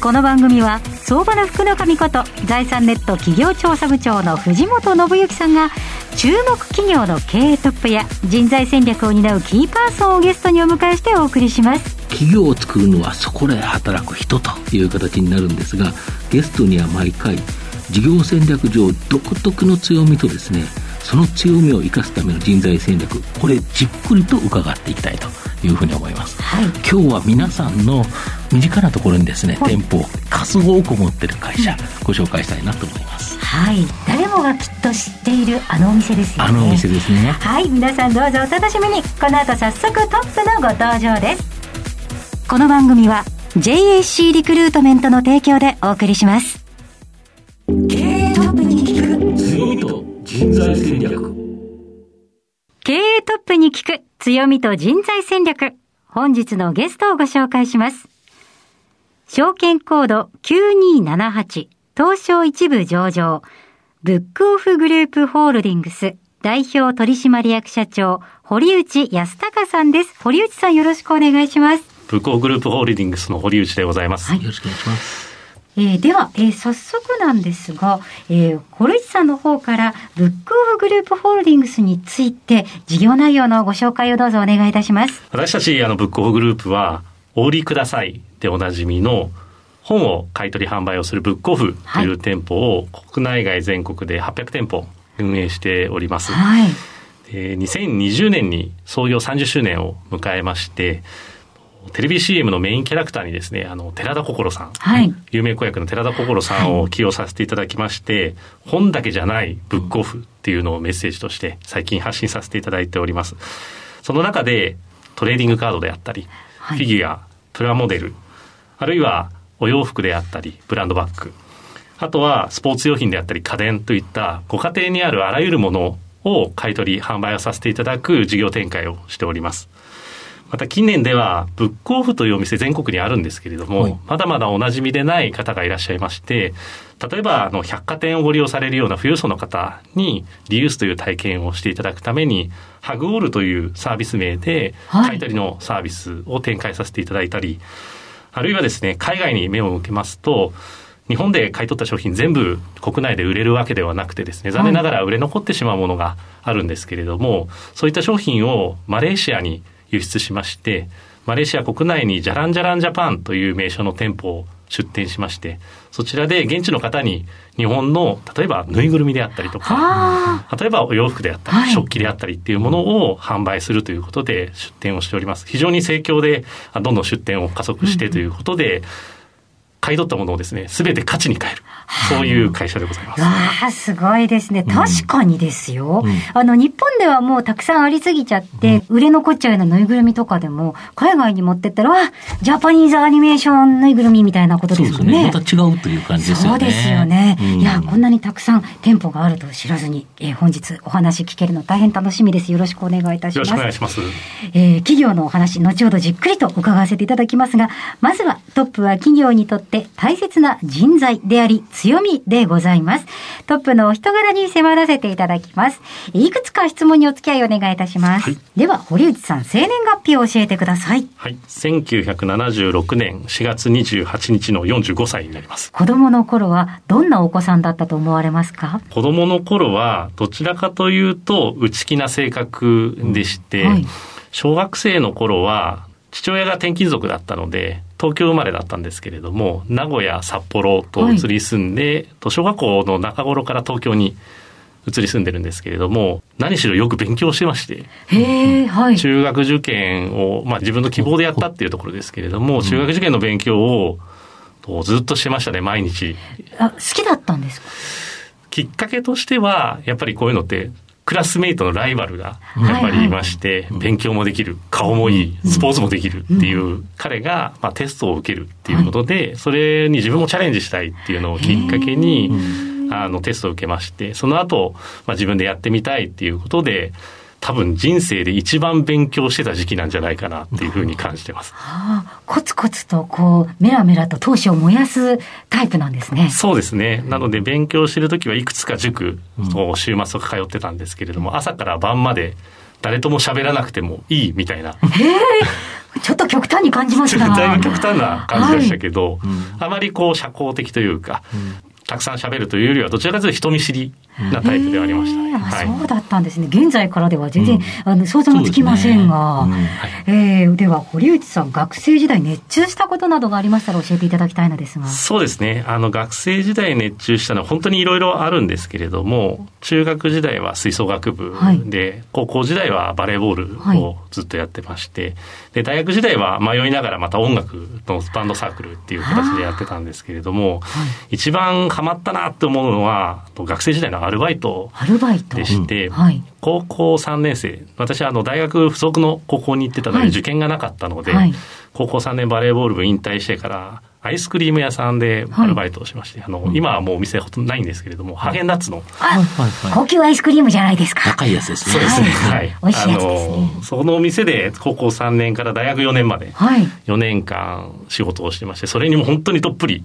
この番組は相場の福の神こと財産ネット企業調査部長の藤本信之さんが注目企業の経営トップや人材戦略を担うキーパーソンをゲストにお迎えしてお送りします。企業を作るのはそこで働く人という形になるんですがゲストには毎回事業戦略上独特の強みとですねその強みを生かすための人材戦略これじっくりと伺っていきたいというふうに思います、はい、今日は皆さんの身近なところにですね、はい、店舗を数多く持ってる会社、ご紹介したいなと思います。はい。誰もがきっと知っているあのお店ですよね。あのお店ですね。はい。皆さんどうぞお楽しみに。この後早速トップのご登場です。この番組は JAC リクルートメントの提供でお送りします。経営トップに聞く。強みと人材戦略。経営トップに聞く強みと人材戦略。本日のゲストをご紹介します証券コード9278東証一部上場。ブックオフグループホールディングス代表取締役社長堀内康隆さんです。堀内さんよろしくお願いします。ブックオフグループホールディングスの堀内でございます、はい、よろしくお願いします。えー、では、えー、早速なんですが、えー、堀内さんの方から、ブックオフグループホールディングスについて、事業内容のご紹介をどうぞお願いいたします。私たち、あの、ブックオフグループは、お売りくださいでおなじみの、本を買取販売をするブックオフという店舗を、国内外全国で800店舗運営しております。はい。2020年に創業30周年を迎えまして、テレビ CM のメインキャラクターにですね、あの、寺田心さん、はい、有名子役の寺田心さんを起用させていただきまして、はい、本だけじゃないブックオフっていうのをメッセージとして最近発信させていただいております。その中で、トレーディングカードであったり、はい、フィギュア、プラモデル、あるいはお洋服であったり、ブランドバッグ、あとはスポーツ用品であったり家電といったご家庭にあるあらゆるものを買い取り販売をさせていただく事業展開をしております。また近年では、ブックオフというお店全国にあるんですけれども、はい、まだまだおなじみでない方がいらっしゃいまして、例えば、あの、百貨店をご利用されるような富裕層の方に、リユースという体験をしていただくために、ハグオールというサービス名で、買い取りのサービスを展開させていただいたり、あるいはですね、海外に目を向けますと、日本で買い取った商品全部国内で売れるわけではなくてですね、残念ながら売れ残ってしまうものがあるんですけれども、そういった商品をマレーシアに輸出しまして、マレーシア国内にジャランジャランジャパンという名称の店舗を出店しまして、そちらで現地の方に日本の例えばぬいぐるみであったりとか、例えばお洋服であったり、食器であったりっていうものを販売するということで出店をしております。非常に盛況で、どんどん出店を加速してということで、買い取ったものをですね、すべて価値に変える。そういう会社でございます。わあ、すごいですね。確かにですよ、うん、あの、日本ではもうたくさんありすぎちゃって、うん、売れ残っちゃうようなぬいぐるみとかでも、海外に持ってったら、あ、ジャパニーズアニメーションぬいぐるみみたいなことですよね。ね。また違うという感じですよね。そうですよね。うん、いや、こんなにたくさん店舗があると知らずに、えー、本日お話聞けるの大変楽しみです。よろしくお願いいたします。よろしくお願いします。えー、企業のお話、後ほどじっくりと伺わせていただきますが、まずはトップは企業にとって大大切な人材であり強みでございます。トップのお人柄に迫らせていただきます。いくつか質問にお付き合いお願いいたします。はい、では、堀内さん、生年月日を教えてください。はい。1976年4月28日の45歳になります。子供の頃はどんなお子さんだったと思われますか？子供の頃はどちらかというと内気な性格でして、はい、小学生の頃は父親が転勤族だったので、東京生まれだったんですけれども、名古屋、札幌と移り住んで、はい、小学校の中頃から東京に移り住んでるんですけれども、何しろよく勉強してまして、へはい、中学受験を、まあ自分の希望でやったっていうところですけれども、中学受験の勉強をずっとしてましたね、毎日。あ、好きだったんですか？きっかけとしては、やっぱりこういうのってクラスメイトのライバルがやっぱりいまして、勉強もできる、顔もいい、スポーツもできるっていう彼が、まあ、テストを受けるっていうことで、それに自分もチャレンジしたいっていうのをきっかけに、あの、テストを受けまして、その後、まあ、自分でやってみたいっていうことで、多分人生で一番勉強してた時期なんじゃないかなっていうふうに感じてます。はあ、コツコツとこう、メラメラと闘志を燃やすタイプなんですね。そうですね。なので勉強してる時はいくつか塾、う週末とか通ってたんですけれども、朝から晩まで誰とも喋らなくてもいいみたいな。へえ。ちょっと極端に感じました。だいぶ極端な感じでしたけど、はい、あまりこう社交的というか、たくさん喋るというよりは、どちらかというと人見知りなタイプではありました、ね。はい、そうだったんですね。現在からでは全然、うん、あの想像もつきませんが、ね。うん、えー、では、堀内さん、学生時代熱中したことなどがありましたら教えていただきたいのですが。そうですね。あの、学生時代熱中したのは本当にいろいろあるんですけれども、中学時代は吹奏楽部で、はい、高校時代はバレーボールをずっとやってまして、はい、で、大学時代は迷いながらまた音楽のバンドサークルっていう形でやってたんですけれども、一番ハマったなって思うのは、学生時代のアルバイトでして、はい、高校3年生、私はあの大学付属の高校に行ってたので、受験がなかったので、はい、高校3年バレーボール部引退してから、アイスクリーム屋さんでアルバイトをしまして、はい、あの、今はもうお店ほとんどないんですけれども、ハーゲンダッツの。高級アイスクリームじゃないですか。高いやつですね。そうですね。はい。美味しいやつですね。そのお店で高校3年から大学4年まで、4年間仕事をしてまして、それにも本当にどっぷり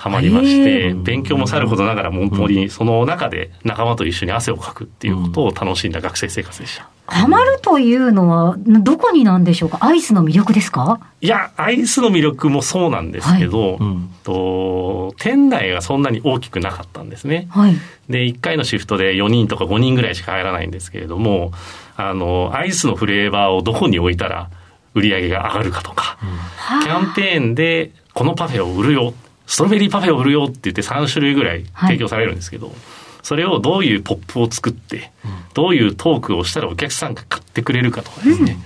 ハマりまして、勉強もさることながら、本当にその中で仲間と一緒に汗をかくっていうことを楽しんだ学生生活でした。ハマるというのは、どこになんでしょうか？アイスの魅力ですか？いや、アイスの魅力もそうなんですけど、はい。うん、と店内がそんなに大きくなかったんですね。はい、で、1回のシフトで4人とか5人ぐらいしか入らないんですけれども、あの、アイスのフレーバーをどこに置いたら売り上げが上がるかとか、うん、キャンペーンでこのパフェを売るよストロベリーパフェを売るよって言って3種類ぐらい提供されるんですけど、はい、それをどういうポップを作って、どういうトークをしたらお客さんが買ってくれるかとかですね、うん、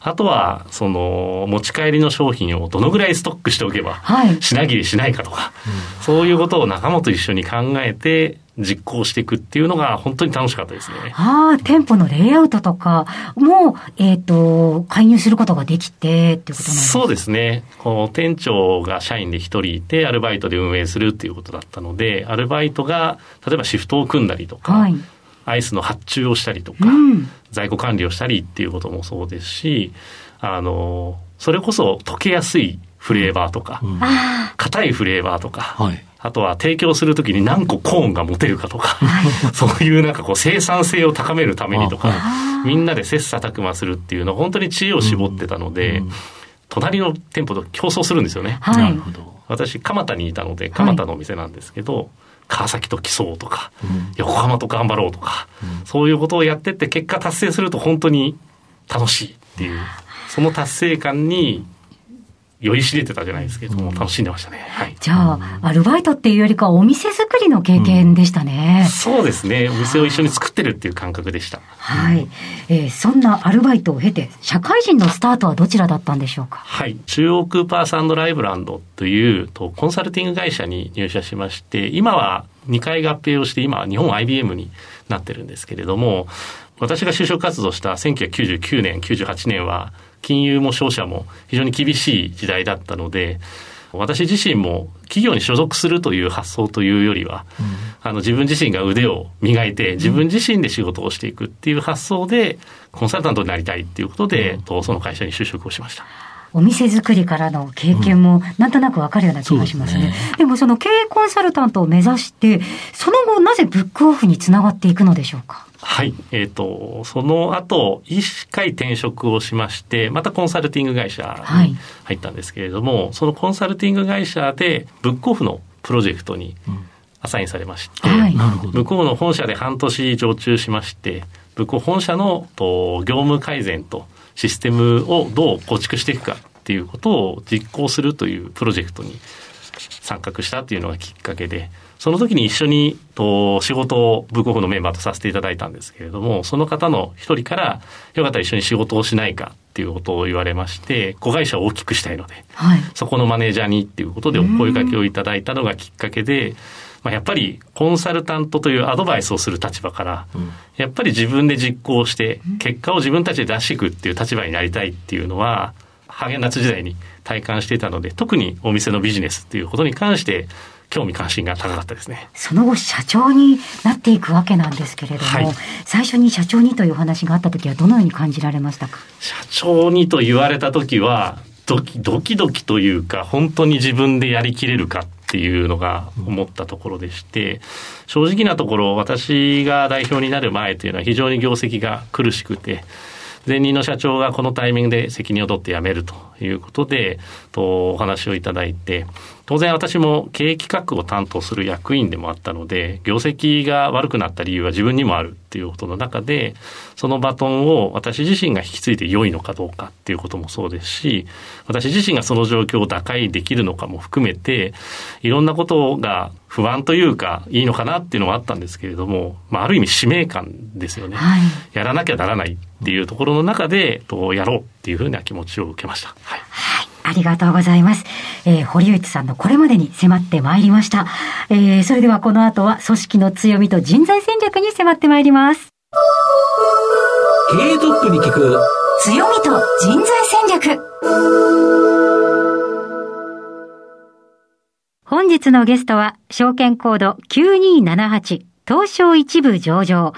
あとは、その、持ち帰りの商品をどのぐらいストックしておけば、品切れしないかとか、そういうことを仲間と一緒に考えて、実行していくっていうのが本当に楽しかったですね。ああ、店舗のレイアウトとかも、えっ、ー、と、介入することができてっていうことなんですか？そうですね。この店長が社員で一人いて、アルバイトで運営するっていうことだったので、アルバイトが、例えばシフトを組んだりとか、はい、アイスの発注をしたりとか、うん、在庫管理をしたりっていうこともそうですし、あの、それこそ溶けやすいフレーバーとか、硬、うん、いフレーバーとか、はい。あとは提供するときに何個コーンが持てるかとか、そういうなんかこう生産性を高めるためにとか、みんなで切磋琢磨するっていうのは本当に知恵を絞ってたので、隣の店舗と競争するんですよね。はい、私、蒲田にいたので、蒲田のお店なんですけど、はい、川崎と競おうとか、うん、横浜と頑張ろうとか、うん、そういうことをやってって結果達成すると本当に楽しいっていう、その達成感に酔いしれてたじゃないですけども、楽しんでましたね。はい。じゃあ、アルバイトっていうよりかお店作りの経験でしたね、うん、そうですね。お店を一緒に作ってるっていう感覚でした。はい。えー、そんなアルバイトを経て、社会人のスタートはどちらだったんでしょうか？はい。中央クーパーサンドライブランドというとコンサルティング会社に入社しまして、今は2回合併をして、今は日本 IBM になってるんですけれども、私が就職活動した1999年、98年は、金融も商社も非常に厳しい時代だったので、私自身も企業に所属するという発想というよりは、うん、あの自分自身が腕を磨いて自分自身で仕事をしていくっていう発想でコンサルタントになりたいっていうことで、うん、その会社に就職をしました。お店作りからの経験もなんとなくわかるような気がしますね。うん、でね。でもその経営コンサルタントを目指して、その後なぜブックオフにつながっていくのでしょうか？はい。えっ、ー、と、その後、一回転職をしまして、またコンサルティング会社に入ったんですけれども、はい、そのコンサルティング会社で、ブックオフのプロジェクトにアサインされまして、はい、向こうの本社で半年常駐しまして、ブックオフ本社のと業務改善とシステムをどう構築していくかっていうことを実行するというプロジェクトに参画したっていうのがきっかけで、その時に一緒にと仕事をブックオフのメンバーとさせていただいたんですけれども、その方の一人から、よかったら一緒に仕事をしないかっていうことを言われまして、子会社を大きくしたいので、はい、そこのマネージャーにっていうことでお声掛けをいただいたのがきっかけで、まあ、やっぱりコンサルタントというアドバイスをする立場から、やっぱり自分で実行して、結果を自分たちで出していくっていう立場になりたいっていうのは、ハーゲンダッツ時代に体感していたので、特にお店のビジネスっていうことに関して、興味関心が高かったですね。その後社長になっていくわけなんですけれども、はい、最初に社長にというお話があった時はどのように感じられましたか？社長にと言われた時は、ドキドキドキというか、本当に自分でやりきれるかっていうのが思ったところでして、正直なところ、私が代表になる前というのは非常に業績が苦しくて、前任の社長がこのタイミングで責任を取って辞めるということで、とお話をいただいて、当然私も経営企画を担当する役員でもあったので、業績が悪くなった理由は自分にもあるっていうことの中で、そのバトンを私自身が引き継いで良いのかどうかっていうこともそうですし、私自身がその状況を打開できるのかも含めて、いろんなことが不安というか、いいのかなっていうのはあったんですけれども、まあ、ある意味使命感ですよね。はい、やらなきゃならないっていうところの中で、やろうっていうふうな気持ちを受けました。はい、はいありがとうございます。えー、堀内さんのこれまでに迫ってまいりました。えー、それではこの後は組織の強みと人材戦略に迫ってまいります。経営トップに聞く強みと人材戦略。本日のゲストは証券コード9278東証一部上場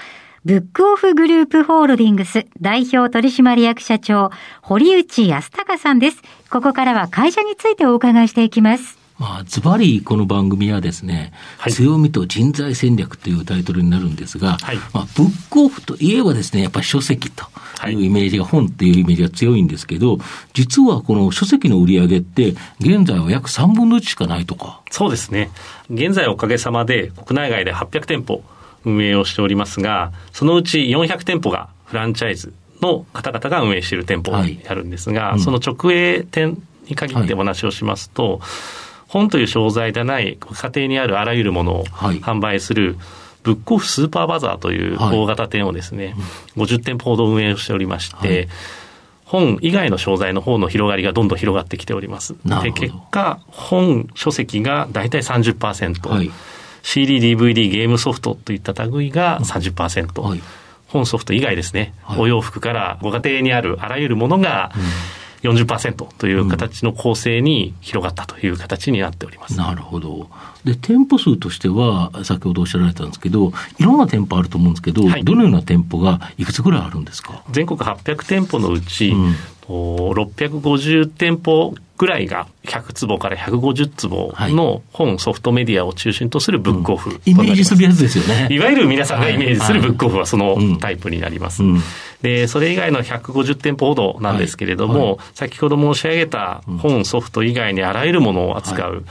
ブックオフグループホールディングス代表取締役社長、堀内康隆さんです。ここからは会社についてお伺いしていきます。まあ、ズバリこの番組はですね、はい、強みと人材戦略というタイトルになるんですが、はい、まあ、ブックオフといえばですね、やっぱり書籍というイメージが、本っていうイメージが強いんですけど、実はこの書籍の売り上げって、現在は約3分の1しかないとか。そうですね。現在おかげさまで国内外で800店舗運営をしておりますが、そのうち400店舗がフランチャイズの方々が運営している店舗になるんですが、はいうん、その直営店に限ってお話をしますと、はい、本という商材でない家庭にあるあらゆるものを販売する、ブックオフスーパーバザーという大型店をですね、はい、50店舗ほど運営しておりまして、本以外の商材の方の広がりがどんどん広がってきております。で、結果、本、書籍が大体30%、はい、CD、DVD、ゲームソフトといった類が30%、はい、本ソフト以外ですね、はい、お洋服からご家庭にあるあらゆるものが、40%という形の構成に広がったという形になっております。なるほど。で、店舗数としては、先ほどおっしゃられたんですけど、いろんな店舗あると思うんですけど、はい、どのような店舗がいくつぐらいあるんですか？全国800店舗のうち、うん、650店舗ぐらいが100坪から150坪の本、ソフトメディアを中心とするブックオフ、うん、イメージするやつですよね。いわゆる皆さんがイメージするブックオフはそのタイプになります。で、それ以外の150店舗ほどなんですけれども、はい。はい、先ほど申し上げた本、ソフト以外にあらゆるものを扱う、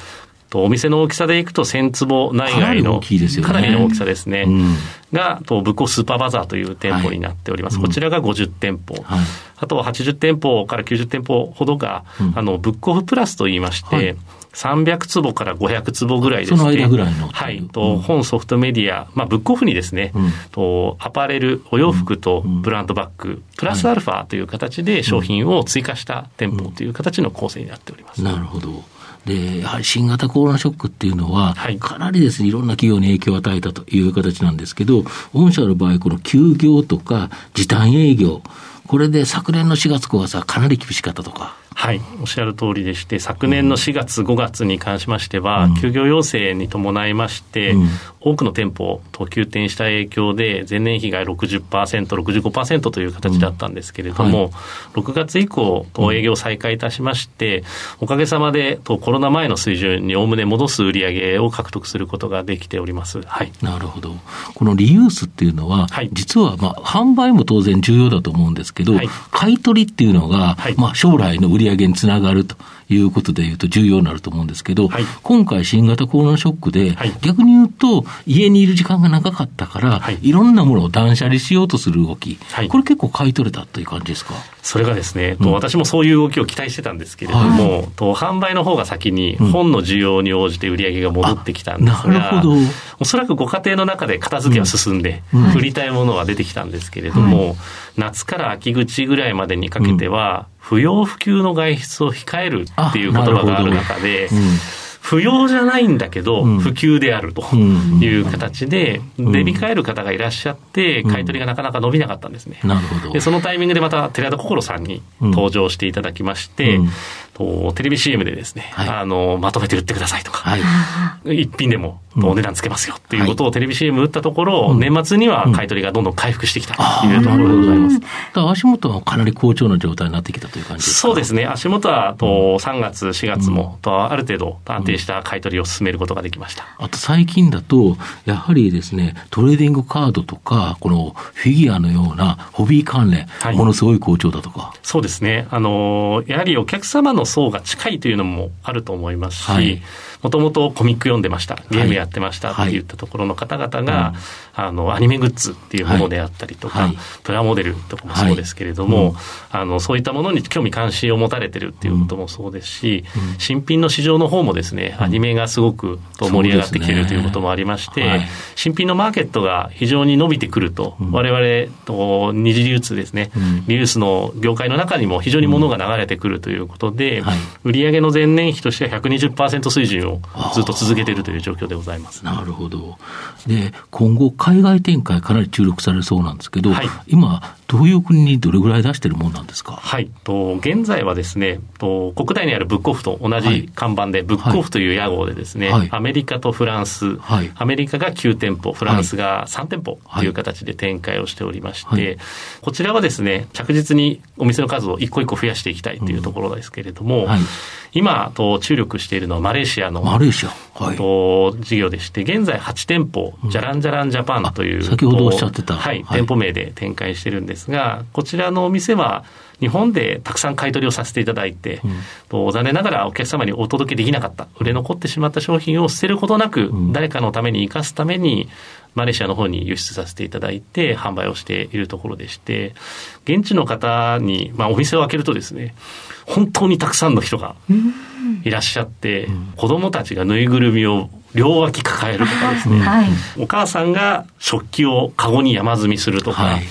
とお店の大きさでいくと1000坪内外のかなりの大きさですね、うん、がとブックオスーパーバザーという店舗になっております、はい、こちらが50店舗、はい、あとは80店舗から90店舗ほどが、うん、あのブックオフプラスといいまして、はい。300坪から500坪ぐらいですね。その間ぐらいの。はい。と、うん、本ソフトメディア、まあ、ブックオフにですね、うん、と、アパレル、お洋服とブランドバッグ、プラスアルファという形で商品を追加した店舗という形の構成になっております。なるほど。で、やはり新型コロナショックっていうのは、かなりですね、いろんな企業に影響を与えたという形なんですけど、御社の場合、この休業とか時短営業、これで昨年の4月、5月はかなり厳しかったとか。はい、おっしゃる通りでして、昨年の4月、5月に関しましては、うん、休業要請に伴いまして、うん、多くの店舗、と休店した影響で、前年比が60%、65%という形だったんですけれども、うん。はい、6月以降、営業再開いたしまして、おかげさまでコロナ前の水準におおむね戻す売り上げを獲得することができております。はい、なるほど。このリユースっていうのは、はい、実は、まあ、販売も当然重要だと思うんですけど、はい、買い取りっていうのが、まあ、将来の売り上げにつながるということでいうと重要になると思うんですけど、はい、今回新型コロナショックで、はい、逆に言うと家にいる時間が長かったから、はい、いろんなものを断捨離しようとする動き、はい、これ結構買い取れたという感じですか？それがですね、うん、私もそういう動きを期待してたんですけれども、はい、と販売の方が先に本の需要に応じて売り上げが戻ってきたんですが、なるほど。おそらくご家庭の中で片付けは進んで、うん。売りたいものは出てきたんですけれども、夏から秋口ぐらいまでにかけては、不要不急の外出を控えるっていう言葉がある中で、不要じゃないんだけど、普及であるという形で、値控える方がいらっしゃって、買い取りがなかなか伸びなかったんですね。で、そのタイミングでまた寺田心さんに登場していただきまして、とテレビ CM でですね、はい、あの、まとめて売ってくださいとか、はい、一品でもお値段つけますよっていうことをテレビ CM 打ったところ、うん、年末には買い取りがどんどん回復してきたというところでございます。だ足元はかなり好調な状態になってきたという感じですか？そうですね。足元はと3月、4月も、とある程度安定した買い取りを進めることができました。あと最近だと、やはりですね、トレーディングカードとか、このフィギュアのようなホビー関連、はい、ものすごい好調だとか。そうですね。あの、やはりお客様の層が近いというのもあると思いますし、はい。もともとコミック読んでました、ゲームやってました。って言ったところの方々が、あの、アニメグッズっていうものであったりとか、プラモデルとかもそうですけれども、あの、そういったものに興味関心を持たれてるっていうこともそうですし、新品の市場の方もですね、アニメがすごく盛り上がってきてるということもありまして、新品のマーケットが非常に伸びてくると、我々と二次流通ですね、リユースの業界の中にも非常に物が流れてくるということで、売上の前年比としては120%水準ををずっと続けているという状況でございますなるほど、で今後、海外展開、かなり注力されそうなんですけど、はい、今、どういう国にどれぐらい出してるもんなんですか、はい。と現在はですねと、国内にあるブックオフと同じ看板で、はい、ブックオフという屋号でですね、はい、アメリカとフランス、はい、アメリカが9店舗、フランスが3店舗という形で展開をしておりまして、こちらはですね、着実にお店の数を一個一個増やしていきたいというところですけれども、うん今と注力しているのはマレーシアのマレーシア、はい、と事業でして、現在8店舗、ジャランジャランジャパンという、先ほどおっしゃってた、はい、店舗名で展開してるんですが、こちらのお店は、日本でたくさん買い取りをさせていただいて、うん、残念ながらお客様にお届けできなかった、売れ残ってしまった商品を捨てることなく、うん、誰かのために生かすために、マレーシアの方に輸出させていただいて、販売をしているところでして、現地の方に、まあ、お店を開けるとですね、本当にたくさんの人がいらっしゃって、うん、子供たちがぬいぐるみを両脇抱えるとかですね、はい、お母さんが食器をカゴに山積みするとか、はい、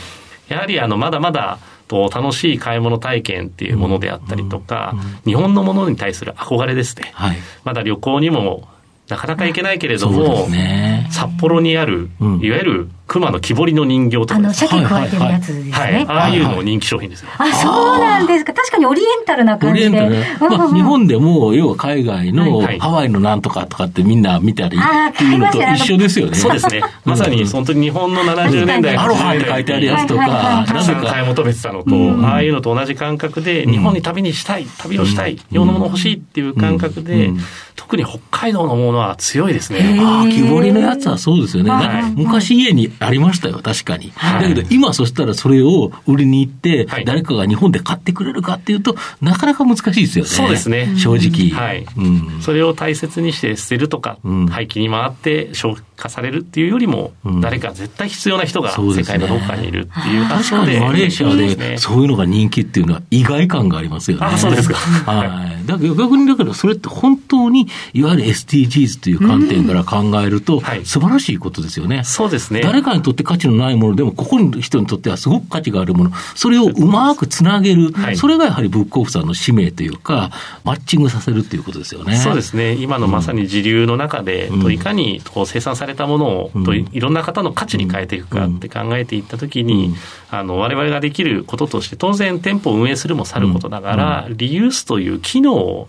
やはりあのまだまだと楽しい買い物体験っていうものであったりとか、日本のものに対する憧れですね、はい、まだ旅行にもなかなか行けないけれども、ね、札幌にある、いわゆる熊の木彫りの人形とか。あの、鮭加えてるやつですね。はい、ああいうの人気商品ですね。あ、そうなんですか。確かにオリエンタルな感じで。オリエンタル、まあ、日本でも、要は海外のハワイのなんとかとかってみんな見たりっていうのと一緒ですよね。そうですね。まさに、本当に日本の70年代。アロハって書いてあるやつとか、なぜか。買い求めてたのと、ああいうのと同じ感覚で、日本に旅にしたい、旅をしたい、用のもの欲しいっていう感覚で、特に北海道のものは強いですね。ああ、木彫りのやつはそうですよね。昔家にありましたよ、確かかに。だけど今そしたらそれを売りに行って、誰かが日本で買ってくれるかっていうと、なかなか難しいですよね。そうですね。正直。はい。うん、それを大切にして捨てるとか、うん、廃棄に回って消化されるっていうよりも、うん、誰か絶対必要な人が世界のどこかにいるっていう発想で。確かにマレーシアでそういうのが人気っていうのは意外感がありますよね。あ、そうですか。はい。だけど逆にだけどそれって本当にいわゆる SDGs という観点から考えると、素晴らしいことですよね。そうですね。誰かにとって価値のないものでも、ここに人にとってはすごく価値があるもの、それをうまくつなげる、はい、それがやはりブックオフさんの使命というか、マッチングさせるっていうことですよね。そうですね。今のまさに時流の中で、うん、といかにこう生産されたものを、うん、といろんな方の価値に変えていくかって考えていったときに、うん、あの、我々ができることとして、当然店舗を運営するもさることながら、リユースという機能を、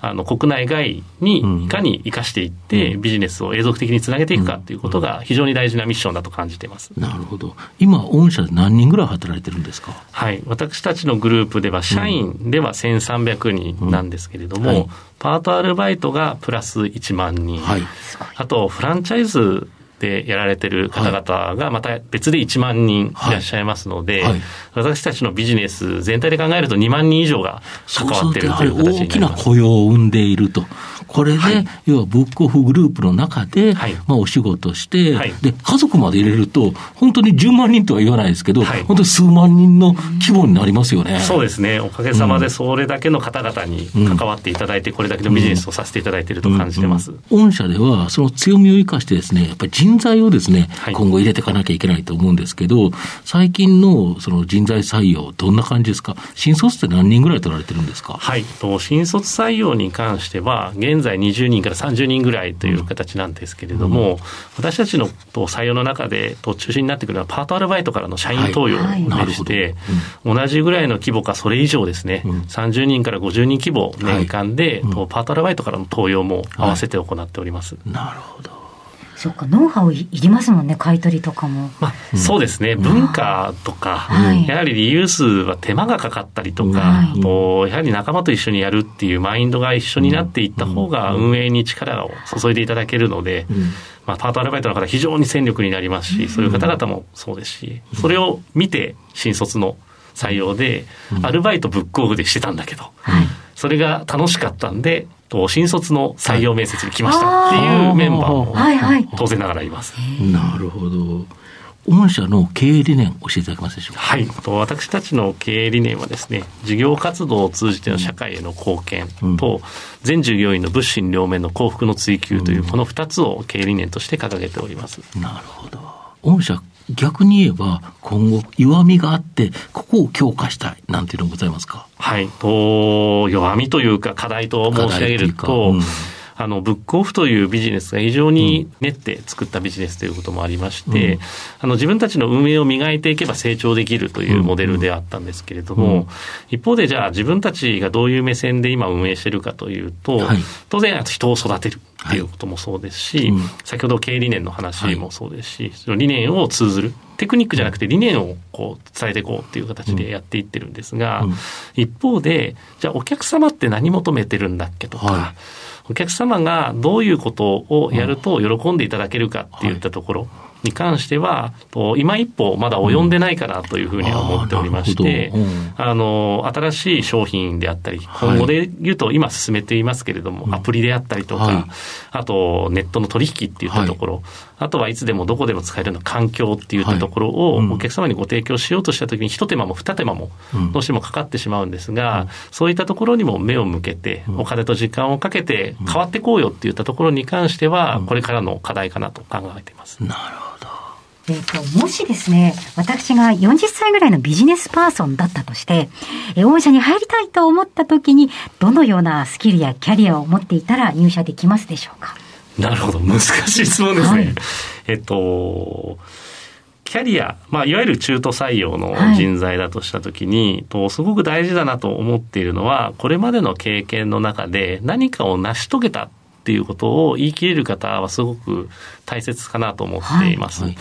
あの、国内外にいかに生かしていって、ビジネスを永続的につなげていくかっていうことが非常に大事なミッションだと感じています。なるほど。今、御社で何人ぐらい働いてるんですか？はい。私たちのグループでは社員では1300人なんですけれども、うん。はい、パートアルバイトがプラス1万人、はい、あとフランチャイズでやられてる方々がまた別で1万人い。らっしゃいますので、はい。はい、私たちのビジネス全体で考えると2万人以上が関わっているという形に。大きな雇用を生んでいると。これで、はい、要はブックオフグループの中で、はい、まあお仕事して、はい、で、家族まで入れると、本当に10万人とは言わないですけど、本当に数万人の規模になりますよね。そうですね。おかげさまでそれだけの方々に関わっていただいて、これだけのビジネスをさせていただいていると感じてます。うん。うん、御社では、その強みを生かしてですね、やっぱり人人材をですね、はい。今後入れていかなきゃいけないと思うんですけど、最近のその人材採用、どんな感じですか？新卒って何人ぐらい取られてるんですか？はい、と新卒採用に関しては、現在20人から30人ぐらいという形なんですけれども、私たちのと採用の中でと中心になってくるのは、パートアルバイトからの社員登用でして、同じぐらいの規模か、それ以上ですね、うん。30人から50人規模、年間で、うん。とパートアルバイトからの登用も合わせて行っております。なるほど。そっか、ノウハウいいりますもんね、買い取りとかも。まあ、そうですね、文化とか、はい。やはりリユースは手間がかかったりとか、はい。とやはり仲間と一緒にやるっていうマインドが一緒になっていった方が運営に力を注いでいただけるので、うん。まあ、パートアルバイトの方非常に戦力になりますし、そういう方々もそうですし、それを見て新卒の採用で、アルバイトブックオフでしてたんだけど、はい。それが楽しかったんで、と新卒の採用面接に来ましたっていうメンバーもはいはい。当然ながらいます。なるほど。御社の経営理念教えていただけますでしょうか？はい、と私たちの経営理念はですね、事業活動を通じての社会への貢献と、全従業員の物心両面の幸福の追求という、この2つを経営理念として掲げております。なるほど。御社、逆に言えば、今後、弱みがあって、ここを強化したい、なんていうのございますか？はい、と弱みというか課題と申し上げると、うん。あのブックオフというビジネスが非常に練って作ったビジネスということもありまして、うん。あの自分たちの運営を磨いていけば成長できるというモデルであったんですけれども、うん。一方でじゃあ自分たちがどういう目線で今運営しているかというと、はい。当然人を育てるっていうこともそうですし、はい。うん先ほど経営理念の話もそうですし、その理念を通ずるテクニックじゃなくて理念をこう伝えていこうっていう形でやっていってるんですが、うん。一方でじゃあお客様って何求めてるんだっけとか、はいお客様がどういうことをやると喜んでいただけるかっていったところに関しては、と今一歩まだ及んでないかなというふうには思っておりまして、あの、新しい商品であったり、はい。今後で言うと今進めていますけれども、アプリであったりとか、はい。あとネットの取引っていったところ、あとはいつでもどこでも使えるような環境っていったところをお客様にご提供しようとしたときに一手間も二手間もうん。どうしてもかかってしまうんですが、そういったところにも目を向けて、お金と時間をかけて変わっていこうよっていったところに関しては、これからの課題かなと考えています。なるほど。えっと、もしですね、私が40歳ぐらいのビジネスパーソンだったとして、え御社に入りたいと思った時に、どのようなスキルやキャリアを持っていたら入社できますでしょうか？なるほど、難しい質問ですね。はい。えっと、キャリア、まあ、いわゆる中途採用の人材だとしたときに、とすごく大事だなと思っているのは、これまでの経験の中で何かを成し遂げたっていうことを言い切れる方はすごく大切かなと思っています。はい。はい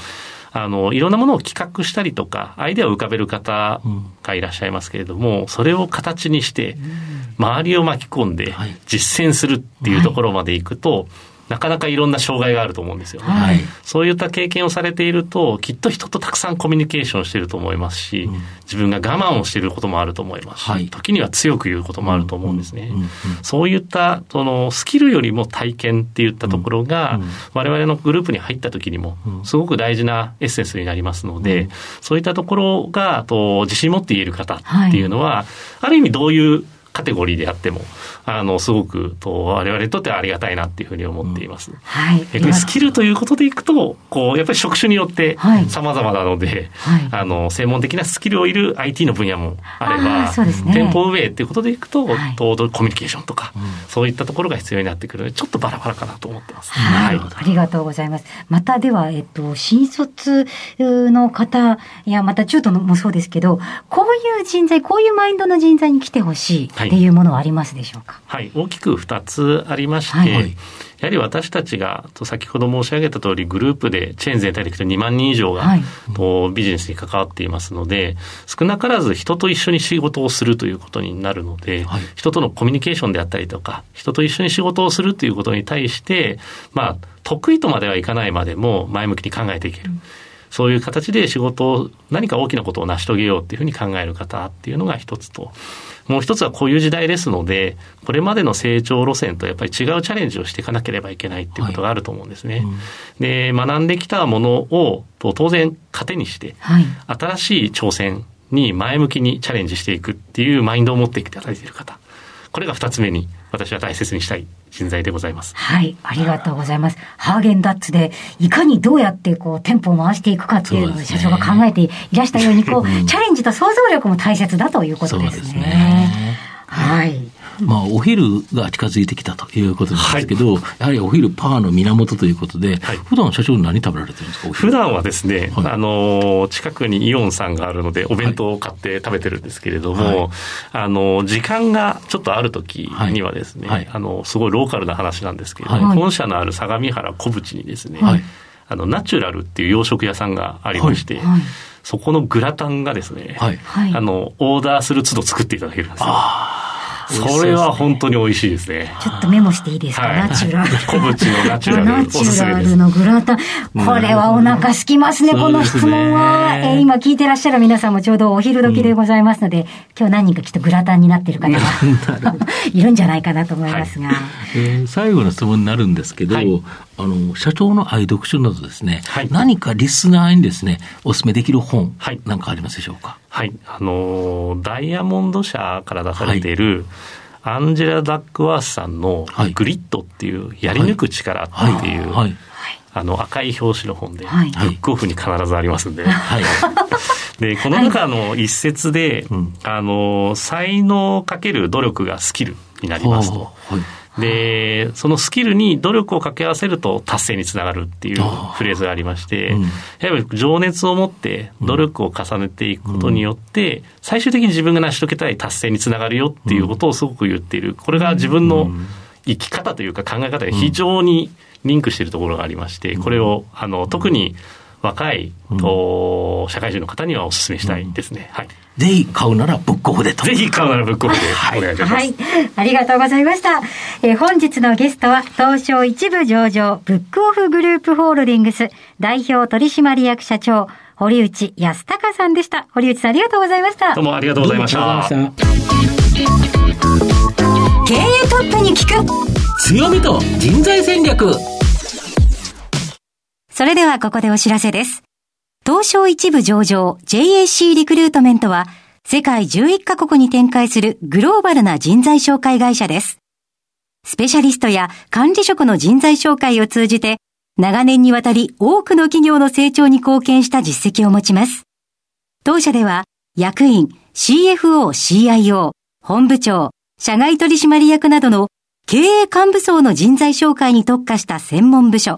あの、いろんなものを企画したりとか、アイデアを浮かべる方がいらっしゃいますけれども、それを形にして、周りを巻き込んではい。実践するっていうところまでいくと、なかなかいろんな障害があると思うんですよね。はい。そういった経験をされていると、きっと人とたくさんコミュニケーションしていると思いますし、自分が我慢をしていることもあると思いますし、はい。時には強く言うこともあると思うんですね。うんうんうんそういったそのスキルよりも体験っていったところが、うんうん我々のグループに入った時にもうん。すごく大事なエッセンスになりますので、そういったところがと自信持って言える方っていうのは、ある意味どういうカテゴリーであっても、あの、すごく、と、我々にとってはありがたいなっていうふうに思っています。はい。逆にスキルということでいくと、こう、やっぱり職種によってはい。様々なので、はい。あの、専門的なスキルをいる IT の分野もあれあば、ーそうですね。店舗運営っていうことでいくと、はい。とコミュニケーションとか、そういったところが必要になってくるので、ちょっとバラバラかなと思ってます。はい、はい。ありがとうございます。またでは、えっと、新卒の方、いや、また中途のもそうですけど、こういう人材、こういうマインドの人材に来てほしいっていうものはありますでしょうか、はい、大きく2つありまして、はい。やはり私たちが、と先ほど申し上げた通り、グループでチェーン全体でいくと2万人以上が、はい。とビジネスに関わっていますので、少なからず人と一緒に仕事をするということになるので、はい。人とのコミュニケーションであったりとか、人と一緒に仕事をするということに対して、まあ、得意とまではいかないまでも前向きに考えていける。そういう形で仕事を、何か大きなことを成し遂げようっていうふうに考える方っていうのが一つと、もう一つはこういう時代ですので、これまでの成長路線とやっぱり違うチャレンジをしていかなければいけないっていうことがあると思うんですね。で、学んできたものをと当然糧にして、はい。新しい挑戦に前向きにチャレンジしていくっていうマインドを持っていただいている方。これが二つ目に私は大切にしたい人材でございます。はい、ありがとうございます。ハーゲンダッツで、いかにどうやってこう、店舗を回していくかっていうのを社長が考えていらしたように、こう、チャレンジと想像力も大切だということですね。すね。はい。まあ、お昼が近づいてきたということなんですけど、はい、やはりお昼パワーの源ということで、はい、普段社長何食べられてるんですか普段はですね、はい、あの、近くにイオンさんがあるので、お弁当を買って食べてるんですけれども、はい、あの、時間がちょっとある時にはですね、あの、すごいローカルな話なんですけれども、本社のある相模原小淵にですね、あの、ナチュラルっていう洋食屋さんがありまして、そこのグラタンがですね、あの、オーダーする都度作っていただけるんですよ。それは本当に美味しいですね。ちょっとメモしていいですか、はい、ナチュラル。小淵のナチュラル。ナチュラルのグラタン。これはお腹空きますね、この質問は。えー、今聞いてらっしゃる皆さんもちょうどお昼時でございますので、うん、今日何人かきっとグラタンになってる方がいるんじゃないかなと思いますが。はい、えー、最後の質問になるんですけど、はい、あの、社長の愛読書などですね、はい、何かリスナーにですね、お勧めできる本、はい、なんかありますでしょうか？はい。あの、ダイヤモンド社から出されている、アンジェラ・ダックワースさんのグリッドっていう、やり抜く力っていう、あの赤い表紙の本で、ブックオフに必ずありますんで。はい、で、この中の一節で、あの、才能かける努力がスキルになりますと。はいで、そのスキルに努力を掛け合わせると達成につながるっていうフレーズがありまして、うん、やはり情熱を持って努力を重ねていくことによって、最終的に自分が成し遂げたい達成につながるよっていうことをすごく言っている。これが自分の生き方というか考え方が非常にリンクしているところがありまして、これを、あの、特に若い、と社会人の方にはお勧めしたいですね。はい。ぜひ買うならブックオフでと。ぜひ買うならブックオフでお願いします。はい。ありがとうございました。えー、本日のゲストは、東証一部上場、ブックオフグループホールディングス、代表取締役社長、堀内康隆さんでした。堀内さんありがとうございました。どうもありがとうございました。経営トップに聞く強みと人材戦略それではここでお知らせです。東証一部上場 JAC リクルートメントは世界11カ国に展開するグローバルな人材紹介会社です。スペシャリストや管理職の人材紹介を通じて長年にわたり多くの企業の成長に貢献した実績を持ちます。当社では役員、CFO、CIO、本部長、社外取締役などの経営幹部層の人材紹介に特化した専門部署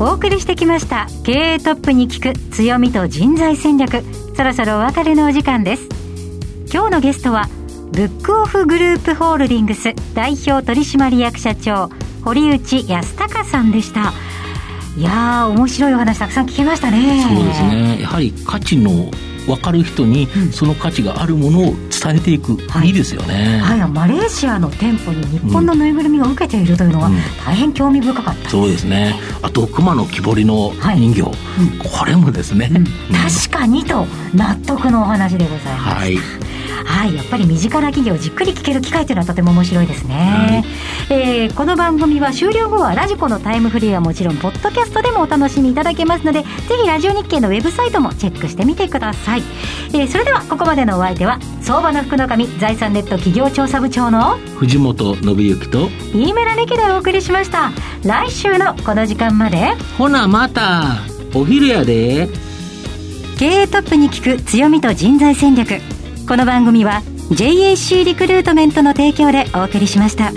お送りしてきました。経営トップに聞く強みと人材戦略。そろそろお別れのお時間です。今日のゲストはブックオフグループホールディングス代表取締役社長堀内康隆さんでした。いやー面白いお話たくさん聞けましたね。そうですね。やはり価値の分かる人にその価値があるものを伝えていく、はい、いいですよね、はい、マレーシアの店舗に日本のぬいぐるみを受けているというのは大変興味深かった、うん、そうですね。あと熊の木彫りの人形、はいうん、これもですね、うん、確かにと納得のお話でございます、はい。はい、やっぱり身近な企業をじっくり聞ける機会というのはとても面白いですね、はい、えー、この番組は終了後はラジコのタイムフリーはもちろんポッドキャストでもお楽しみいただけますのでぜひラジオ日経のウェブサイトもチェックしてみてください、えー、それではここまでのお相手は相場の福の神財産ネット企業調査部長の藤本信之と飯村美樹でお送りしました。来週のこの時間までほなまたお昼やで。経営トップに聞く強みと人材戦略。この番組は JAC リクルートメントの提供でお送りしました。